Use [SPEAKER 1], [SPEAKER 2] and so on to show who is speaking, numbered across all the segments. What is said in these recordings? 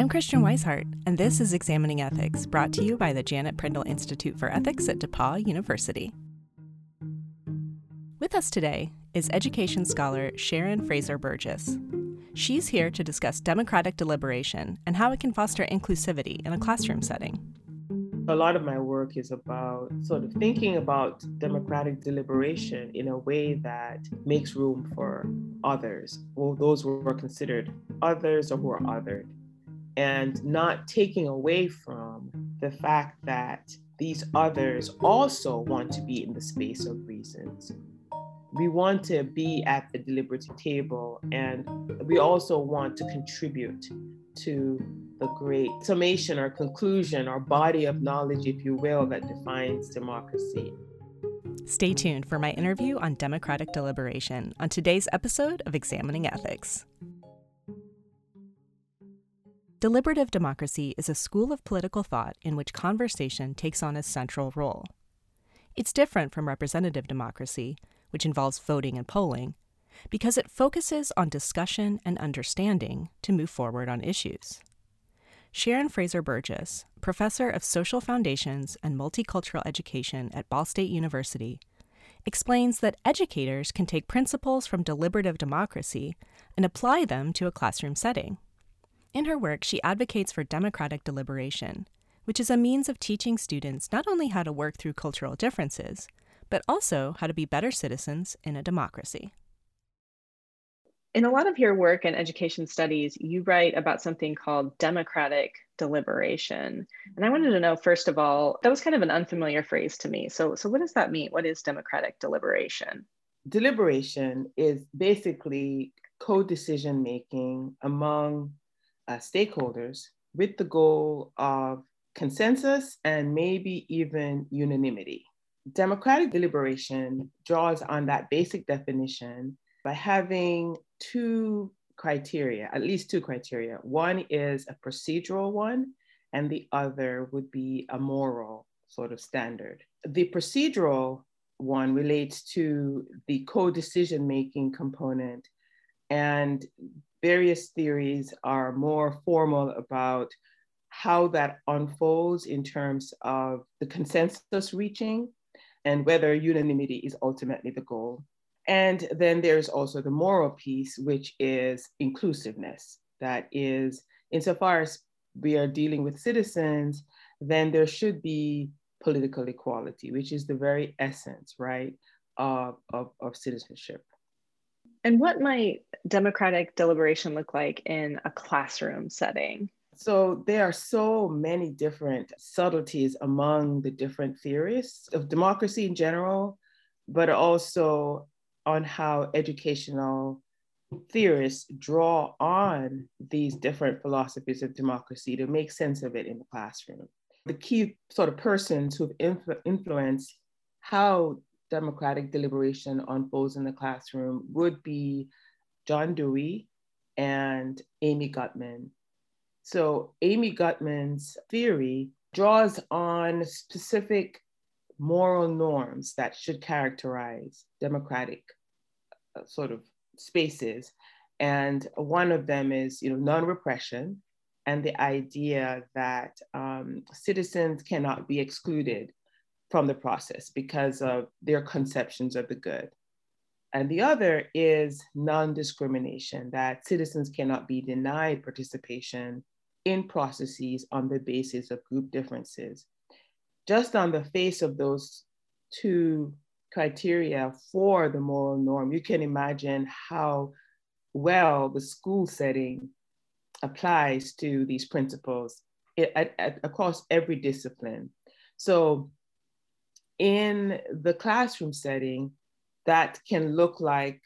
[SPEAKER 1] I'm Christian Wisehart, and this is Examining Ethics, brought to you by the Janet Prindle Institute for Ethics at DePauw University. With us today is education scholar Sheron Fraser Burgess. She's here to discuss democratic deliberation and how it can foster inclusivity in a classroom setting.
[SPEAKER 2] A lot of my work is about sort of thinking about democratic deliberation in a way that makes room for others, or those who are considered others or who are othered, and not taking away from the fact that these others also want to be in the space of reasons. We want to be at the deliberative table, and we also want to contribute to the great summation or conclusion or body of knowledge, if you will, that defines democracy.
[SPEAKER 1] Stay tuned for my interview on democratic deliberation on today's episode of Examining Ethics. Deliberative democracy is a school of political thought in which conversation takes on a central role. It's different from representative democracy, which involves voting and polling, because it focuses on discussion and understanding to move forward on issues. Sheron Fraser Burgess, professor of social foundations and multicultural education at Ball State University, explains that educators can take principles from deliberative democracy and apply them to a classroom setting. In her work, she advocates for democratic deliberation, which is a means of teaching students not only how to work through cultural differences, but also how to be better citizens in a democracy
[SPEAKER 3] in a lot of your work in education studies, you write about something called democratic deliberation. And I wanted to know, first of all, that was kind of an unfamiliar phrase to me. So, so what does that mean? What is democratic deliberation?
[SPEAKER 2] Deliberation is basically co decision making among uh, stakeholders with the goal of consensus and maybe even unanimity. Democratic deliberation draws on that basic definition by having two criteria, at least two criteria. One is a procedural one, and the other would be a moral sort of standard. The procedural one relates to the co decision making component, and various theories are more formal about how that unfolds in terms of the consensus reaching and whether unanimity is ultimately the goal. And then there's also the moral piece, which is inclusiveness. That is, insofar as we are dealing with citizens, then there should be political equality, which is the very essence, right, of, of, of citizenship.
[SPEAKER 3] And what might democratic deliberation look like in a classroom setting?
[SPEAKER 2] So there are so many different subtleties among the different theorists of democracy in general, but also on how educational theorists draw on these different philosophies of democracy to make sense of it in the classroom. The key sort of persons who've influ- influenced how democratic deliberation on unfolds in the classroom would be John Dewey and Amy Gutmann. So, Amy Gutmann's theory draws on specific moral norms that should characterize democratic uh, sort of spaces. And one of them is, you know, non-repression and the idea that um, citizens cannot be excluded from the process because of their conceptions of the good. And the other is non-discrimination, that citizens cannot be denied participation in processes on the basis of group differences. Just on the face of those two criteria for the moral norm, you can imagine how well the school setting applies to these principles across every discipline. So, in the classroom setting, that can look like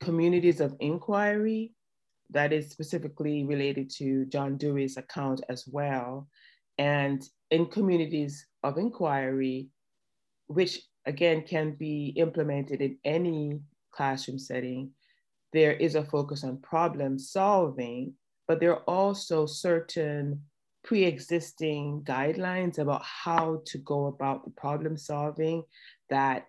[SPEAKER 2] communities of inquiry, that is specifically related to John Dewey's account as well. And in communities of inquiry, which again can be implemented in any classroom setting. There is a focus on problem solving, but there are also certain pre-existing guidelines about how to go about the problem solving that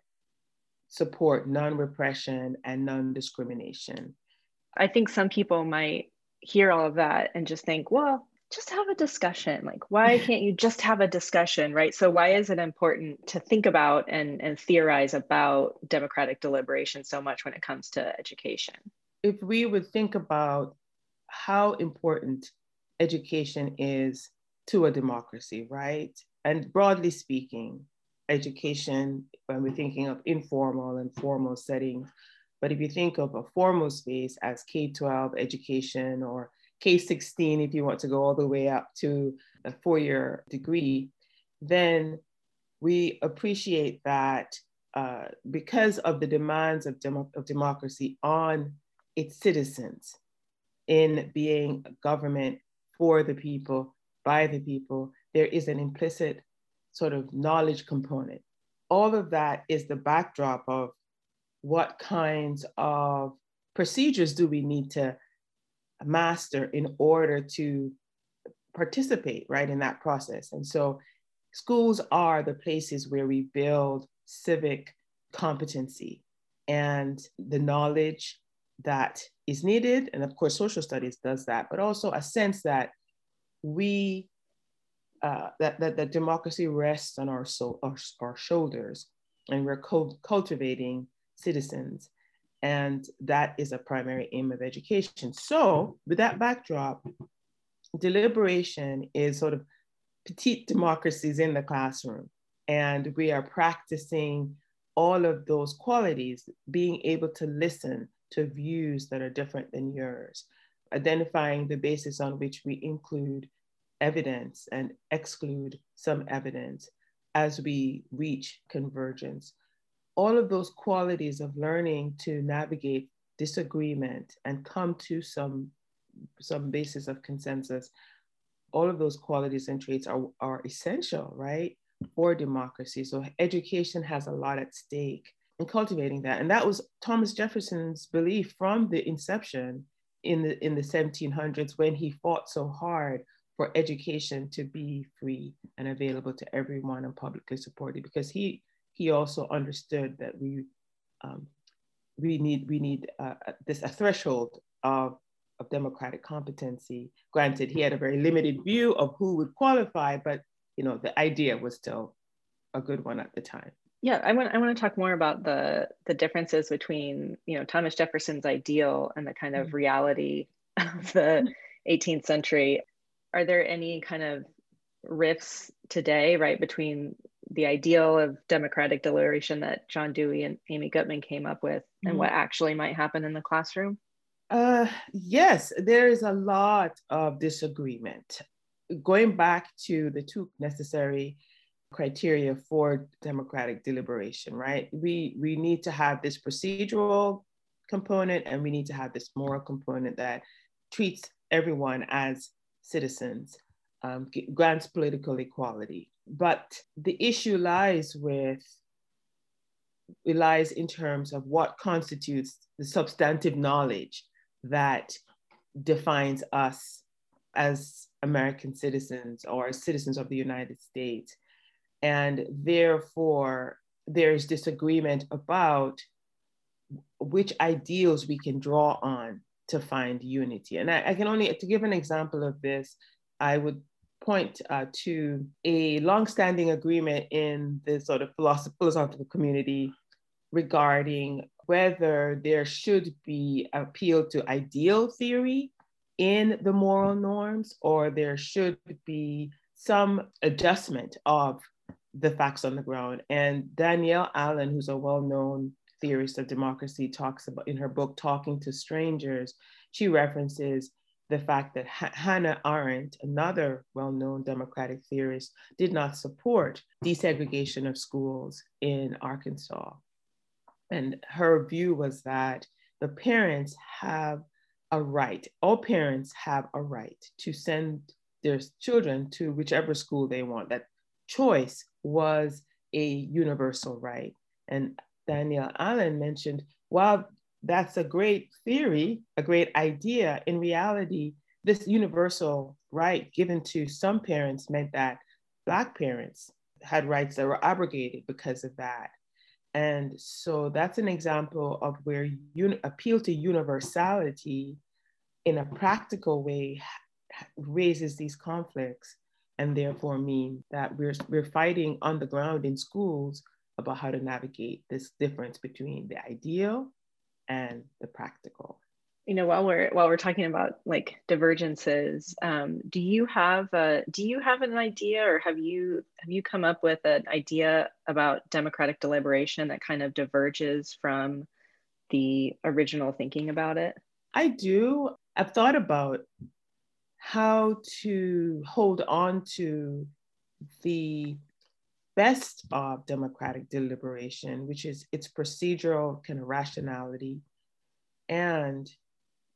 [SPEAKER 2] support non-repression and non-discrimination.
[SPEAKER 3] I think some people might hear all of that and just think, well, just have a discussion. Like, why can't you just have a discussion, right? So, why is it important to think about and, and theorize about democratic deliberation so much when it comes to education?
[SPEAKER 2] If we would think about how important education is to a democracy, right? And broadly speaking, education, when we're thinking of informal and formal settings, but if you think of a formal space as K 12 education or K 16, if you want to go all the way up to a four year degree, then we appreciate that uh, because of the demands of, demo- of democracy on its citizens in being a government for the people, by the people, there is an implicit sort of knowledge component. All of that is the backdrop of what kinds of procedures do we need to master in order to participate right in that process and so schools are the places where we build civic competency and the knowledge that is needed and of course social studies does that but also a sense that we uh, that, that that democracy rests on our, so, our, our shoulders and we're co- cultivating citizens and that is a primary aim of education. So, with that backdrop, deliberation is sort of petite democracies in the classroom. And we are practicing all of those qualities, being able to listen to views that are different than yours, identifying the basis on which we include evidence and exclude some evidence as we reach convergence. All of those qualities of learning to navigate disagreement and come to some some basis of consensus all of those qualities and traits are, are essential right for democracy. So education has a lot at stake in cultivating that and that was thomas jefferson's belief from the inception in the in the 1700s when he fought so hard for education to be free and available to everyone and publicly supported because he he also understood that we um, we need we need uh, this a threshold of of democratic competency. Granted, he had a very limited view of who would qualify, but you know the idea was still a good one at the time.
[SPEAKER 3] Yeah, I want I want to talk more about the the differences between you know Thomas Jefferson's ideal and the kind of mm-hmm. reality of the 18th century. Are there any kind of rifts today, right, between the ideal of democratic deliberation that John Dewey and Amy Gutmann came up with and mm-hmm. what actually might happen in the classroom?
[SPEAKER 2] Uh, yes, there is a lot of disagreement. Going back to the two necessary criteria for democratic deliberation, right? We, we need to have this procedural component and we need to have this moral component that treats everyone as citizens, um, grants political equality. But the issue lies with, it lies in terms of what constitutes the substantive knowledge that defines us as American citizens or citizens of the United States. And therefore, there's disagreement about which ideals we can draw on to find unity. And I, I, can only, to give an example of this, I would point uh, to a longstanding agreement in the sort of philosophical community regarding whether there should be appeal to ideal theory in the moral norms or there should be some adjustment of the facts on the ground. And Danielle Allen, who's a well-known theorist of democracy, talks about in her book, Talking to Strangers, she references the fact that Hannah Arendt, another well known democratic theorist, did not support desegregation of schools in Arkansas. And her view was that the parents have a right, all parents have a right to send their children to whichever school they want. That choice was a universal right. And Danielle Allen mentioned while that's a great theory, a great idea. In reality, this universal right given to some parents meant that Black parents had rights that were abrogated because of that. And so that's an example of where appeal to universality in a practical way raises these conflicts and therefore mean that we're, we're fighting on the ground in schools about how to navigate this difference between the ideal and the practical.
[SPEAKER 3] You know while we're while we're talking about like divergences um, do you have a do you have an idea or have you have you come up with an idea about democratic deliberation that kind of diverges from the original thinking about it?
[SPEAKER 2] I do. I've thought about how to hold on to the best of democratic deliberation which is its procedural kind of rationality and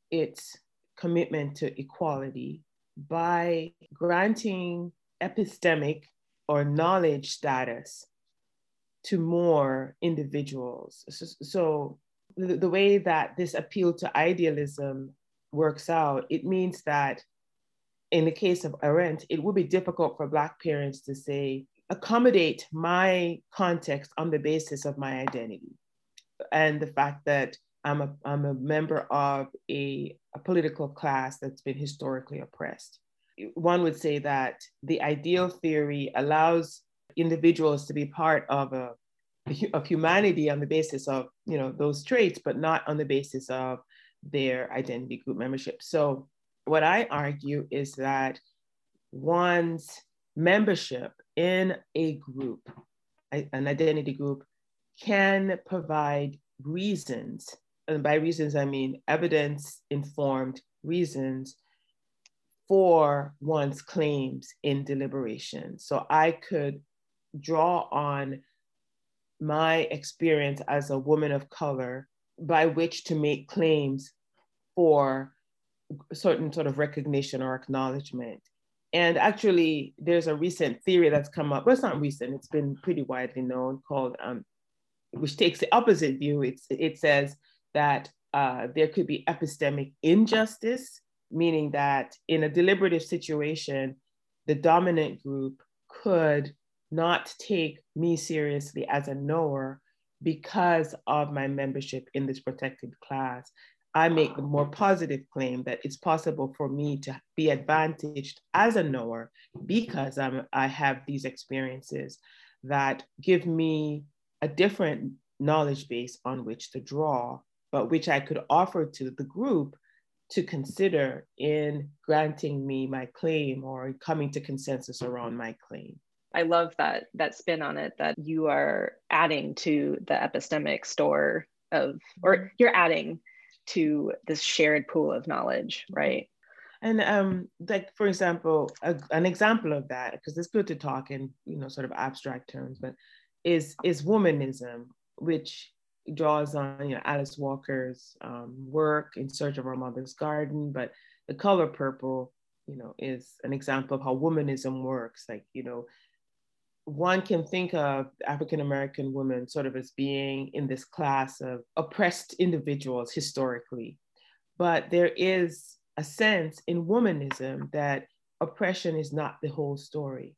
[SPEAKER 2] its commitment to equality by granting epistemic or knowledge status to more individuals. So, so the, the, way that this appeal to idealism works out, it means that in the case of Arendt, it would be difficult for Black parents to say, accommodate my context on the basis of my identity. And the fact that I'm a, I'm a member of a, a political class that's been historically oppressed. One would say that the ideal theory allows individuals to be part of a of humanity on the basis of you know those traits, but not on the basis of their identity group membership. So what I argue is that one's membership in a group, an identity group, can provide reasons and by reasons, I mean evidence informed reasons for one's claims in deliberation. So I could draw on my experience as a woman of color by which to make claims for certain sort of recognition or acknowledgement. And actually, there's a recent theory that's come up. Well, it's not recent; it's been pretty widely known, called um, which takes the opposite view. It's, it says that uh, there could be epistemic injustice, meaning that in a deliberative situation, the dominant group could not take me seriously as a knower because of my membership in this protected class. I make the more positive claim that it's possible for me to be advantaged as a knower because I'm, I have these experiences that give me a different knowledge base on which to draw but which I could offer to the group to consider in granting me my claim or coming to consensus around my claim.
[SPEAKER 3] I love that that spin on it that you are adding to the epistemic store of or you're adding to this shared pool of knowledge, right?
[SPEAKER 2] And um, like for example, a, an example of that, because it's good to talk in you know sort of abstract terms, but is is womanism, which draws on you know Alice Walker's um, work in Search of Our Mother's Garden, but the color purple, you know, is an example of how womanism works. Like you know, one can think of African American women sort of as being in this class of oppressed individuals historically, but there is a sense in womanism that oppression is not the whole story.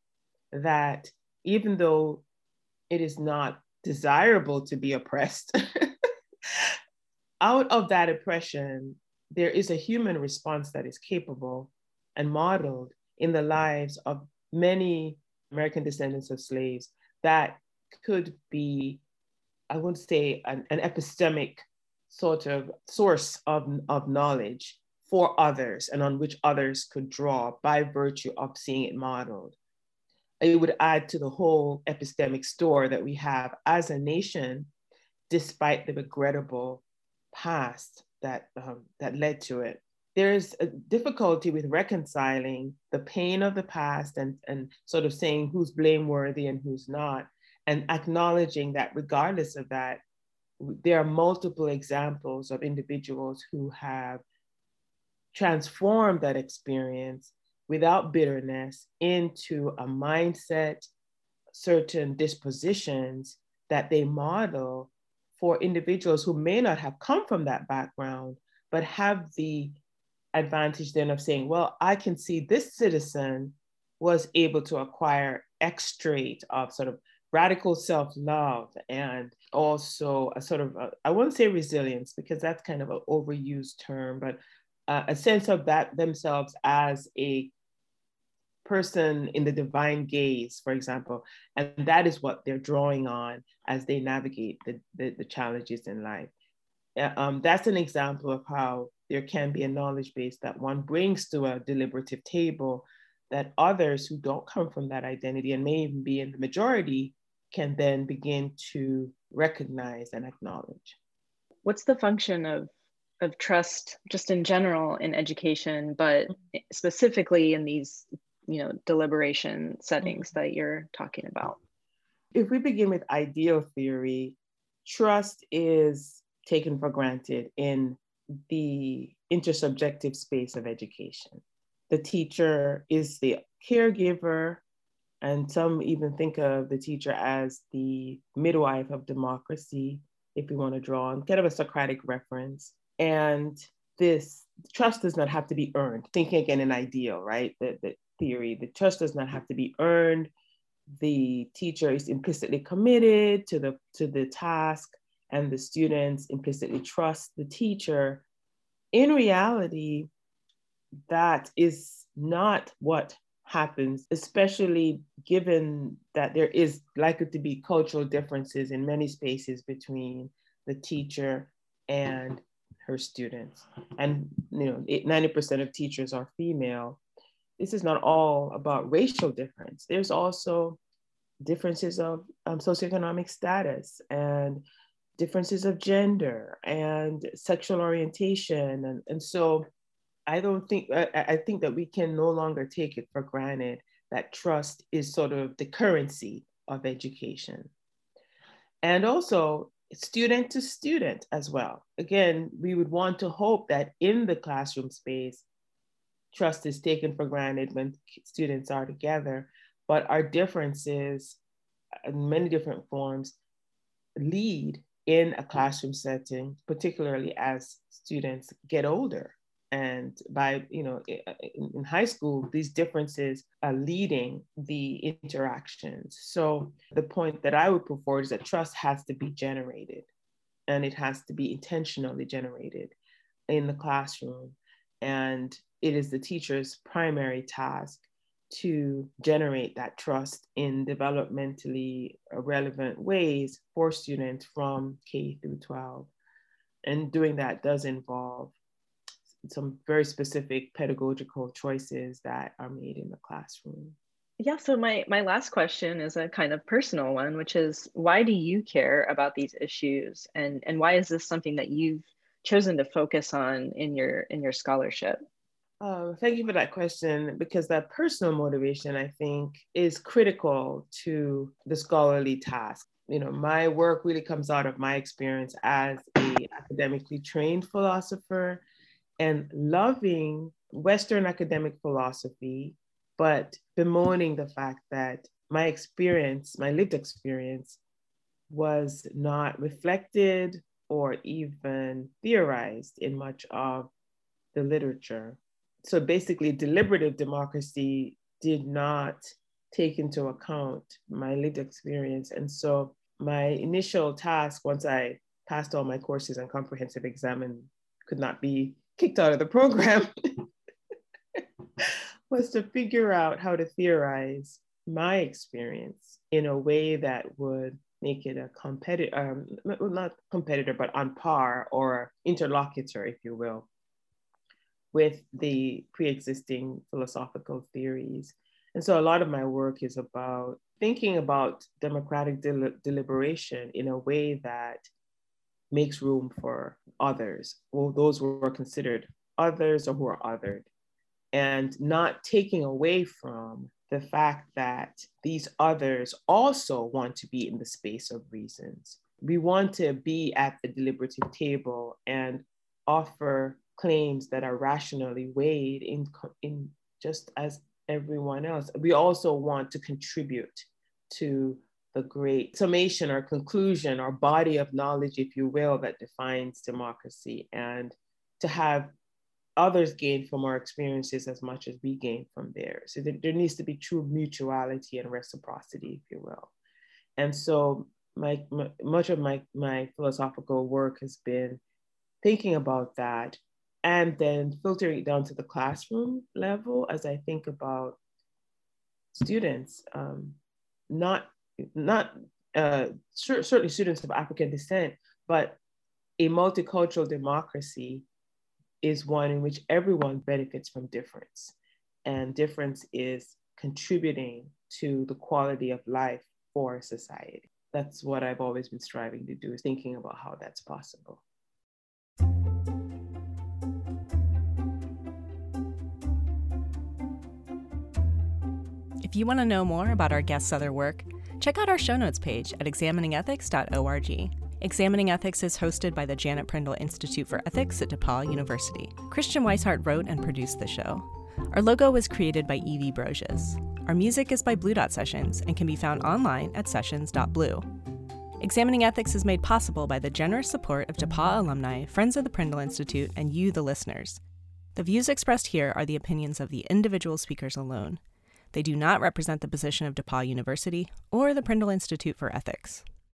[SPEAKER 2] That even though it is not desirable to be oppressed. Out of that oppression, there is a human response that is capable and modeled in the lives of many American descendants of slaves that could be, I would say, an, an epistemic sort of source of, of knowledge for others and on which others could draw by virtue of seeing it modeled it would add to the whole epistemic store that we have as a nation, despite the regrettable past that, um, that led to it. There's a difficulty with reconciling the pain of the past and, and sort of saying who's blameworthy and who's not, and acknowledging that regardless of that, there are multiple examples of individuals who have transformed that experience without bitterness into a mindset, certain dispositions that they model for individuals who may not have come from that background, but have the advantage then of saying, well, I can see this citizen was able to acquire X trait of sort of radical self love and also a sort of, I won't say resilience because that's kind of an overused term, but uh, a sense of that themselves as a person in the divine gaze, for example. And that is what they're drawing on as they navigate the, the, the challenges in life. Um, that's an example of how there can be a knowledge base that one brings to a deliberative table that others who don't come from that identity and may even be in the majority can then begin to recognize and acknowledge.
[SPEAKER 3] What's the function of of trust just in general in education, but specifically in these, you know, deliberation settings mm-hmm. that you're talking about?
[SPEAKER 2] If we begin with ideal theory, trust is taken for granted in the intersubjective space of education. The teacher is the caregiver, and some even think of the teacher as the midwife of democracy, if we want to draw on kind of a Socratic reference. And this trust does not have to be earned. Thinking again in ideal, right? The, the theory, the trust does not have to be earned. The teacher is implicitly committed to the to the task, and the students implicitly trust the teacher. In reality, that is not what happens, especially given that there is likely to be cultural differences in many spaces between the teacher and her students. And you know, 90% of teachers are female. This is not all about racial difference. There's also differences of um, socioeconomic status and differences of gender and sexual orientation. And, and so I don't think, I, I think that we can no longer take it for granted that trust is sort of the currency of education. And also, student to student as well. Again, we would want to hope that in the classroom space, trust is taken for granted when students are together, but our differences in many different forms lead in a classroom setting, particularly as students get older. And by you know in, high school these differences are leading the interactions. So the point that i would put forward is that trust has to be generated and it has to be intentionally generated in the classroom. And it is the teacher's primary task to generate that trust in developmentally relevant ways for students from K through 12. And doing that does involve some very specific pedagogical choices that are made in the classroom.
[SPEAKER 3] Yeah, so my my last question is a kind of personal one, which is why do you care about these issues and and why is this something that you've chosen to focus on in your in your scholarship?
[SPEAKER 2] Uh, thank you for that question because that personal motivation, I think, is critical to the scholarly task. You know, my work really comes out of my experience as a academically trained philosopher and loving Western academic philosophy, but bemoaning the fact that my experience, my lived experience, was not reflected or even theorized in much of the literature. So basically, deliberative democracy did not take into account my lived experience. And so my initial task, once I passed all my courses and comprehensive exam and could not be kicked out of the program was to figure out how to theorize my experience in a way that would make it a competitor, um, not competitor, but on par or interlocutor, if you will, with the pre-existing philosophical theories. And so a lot of my work is about thinking about democratic del- deliberation in a way that makes room for others, well, those who are considered others or who are othered, and not taking away from the fact that these others also want to be in the space of reasons. We want to be at the deliberative table and offer claims that are rationally weighed in, in just as everyone else. We also want to contribute to the great summation or conclusion or body of knowledge, if you will, that defines democracy, and to have others gain from our experiences as much as we gain from theirs. So there needs to be true mutuality and reciprocity, if you will. And so my, my much of my, my philosophical work has been thinking about that and then filtering it down to the classroom level as I think about students, um, not not uh, certainly students of African descent, but a multicultural democracy is one in which everyone benefits from difference, and difference is contributing to the quality of life for society. That's what I've always been striving to do, is thinking about how that's possible.
[SPEAKER 1] If you want to know more about our guests' other work, check out our show notes page at examiningethics.org. Examining Ethics is hosted by the Janet Prindle Institute for Ethics at DePauw University. Christian Wisehart wrote and produced the show. Our logo was created by Evie Broges. Our music is by Blue Dot Sessions and can be found online at sessions.blue. Examining Ethics is made possible by the generous support of DePauw alumni, friends of the Prindle Institute, and you, the listeners. The views expressed here are the opinions of the individual speakers alone. They do not represent the position of DePauw University or the Prindle Institute for Ethics.